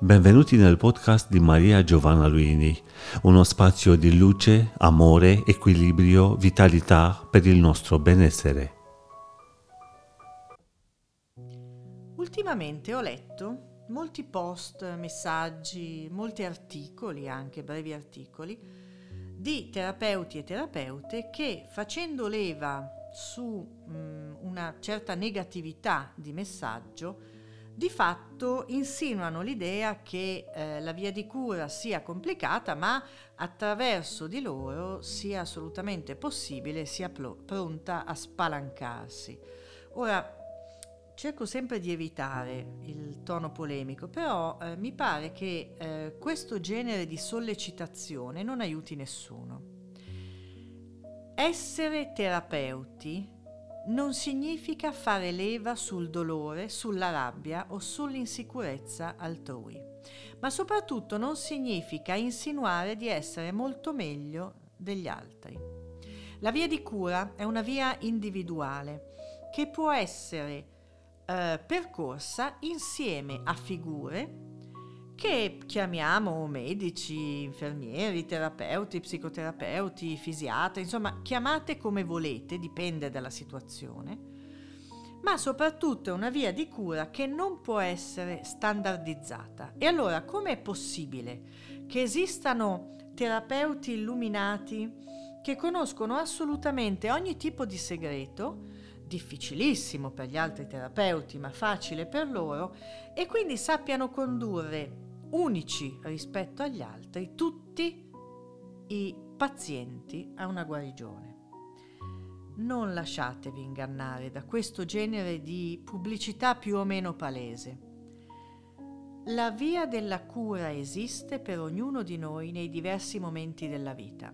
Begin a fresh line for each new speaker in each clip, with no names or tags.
Benvenuti nel podcast di Maria Giovanna Luini, uno spazio di luce, amore, equilibrio, vitalità per il nostro benessere.
Ultimamente ho letto molti post, messaggi, molti articoli, anche brevi articoli, di terapeuti e terapeute che facendo leva su mh, mm, una certa negatività di messaggio, di fatto insinuano l'idea che eh, la via di cura sia complicata, ma attraverso di loro sia assolutamente possibile, sia pl- pronta a spalancarsi. Ora, cerco sempre di evitare il tono polemico, però eh, mi pare che eh, questo genere di sollecitazione non aiuti nessuno. Essere terapeuti non significa fare leva sul dolore, sulla rabbia o sull'insicurezza altrui, ma soprattutto non significa insinuare di essere molto meglio degli altri. La via di cura è una via individuale che può essere eh, percorsa insieme a figure che chiamiamo medici, infermieri, terapeuti, psicoterapeuti, fisiatri, insomma chiamate come volete, dipende dalla situazione, ma soprattutto è una via di cura che non può essere standardizzata. E allora com'è possibile che esistano terapeuti illuminati che conoscono assolutamente ogni tipo di segreto, difficilissimo per gli altri terapeuti, ma facile per loro, e quindi sappiano condurre unici rispetto agli altri tutti i pazienti a una guarigione. Non lasciatevi ingannare da questo genere di pubblicità più o meno palese. La via della cura esiste per ognuno di noi nei diversi momenti della vita.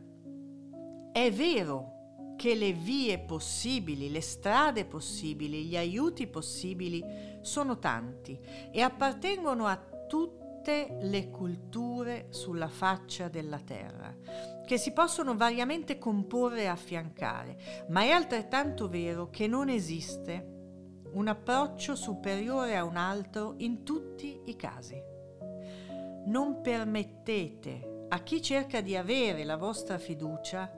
È vero che le vie possibili, le strade possibili, gli aiuti possibili sono tanti e appartengono a tutti tutte le culture sulla faccia della terra, che si possono variamente comporre e affiancare, ma è altrettanto vero che non esiste un approccio superiore a un altro in tutti i casi. Non permettete a chi cerca di avere la vostra fiducia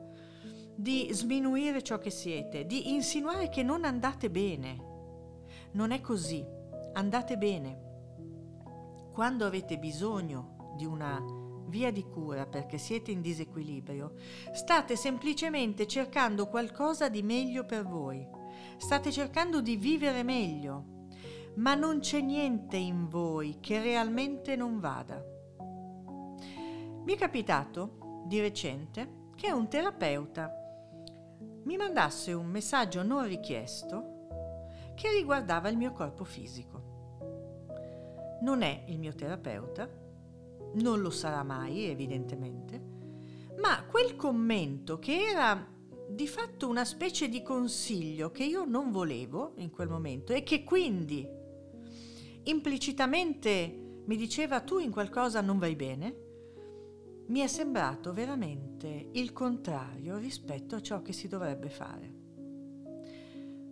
di sminuire ciò che siete, di insinuare che non andate bene. Non è così, andate bene quando avete bisogno di una via di cura perché siete in disequilibrio, state semplicemente cercando qualcosa di meglio per voi. State cercando di vivere meglio, ma non c'è niente in voi che realmente non vada. Mi è capitato di recente che un terapeuta mi mandasse un messaggio non richiesto che riguardava il mio corpo fisico non è il mio terapeuta, non lo sarà mai evidentemente, ma quel commento che era di fatto una specie di consiglio che io non volevo in quel momento e che quindi implicitamente mi diceva tu in qualcosa non vai bene, mi è sembrato veramente il contrario rispetto a ciò che si dovrebbe fare.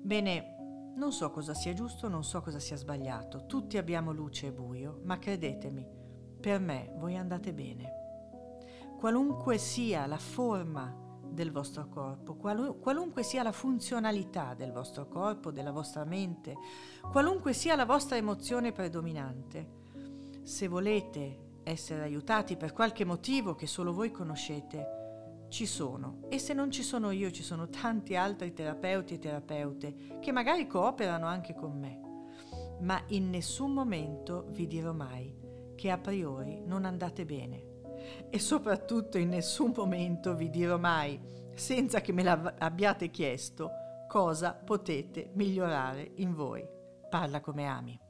Bene, non so cosa sia giusto, non so cosa sia sbagliato, tutti abbiamo luce e buio, ma credetemi, per me voi andate bene. Qualunque sia la forma del vostro corpo, qualunque sia la funzionalità del vostro corpo, della vostra mente, qualunque sia la vostra emozione predominante, se volete essere aiutati per qualche motivo che solo voi conoscete, ci sono e se non ci sono io ci sono tanti altri terapeuti e terapeute che magari cooperano anche con me, ma in nessun momento vi dirò mai che a priori non andate bene e soprattutto in nessun momento vi dirò mai, senza che me l'abbiate chiesto, cosa potete migliorare in voi. Parla come ami.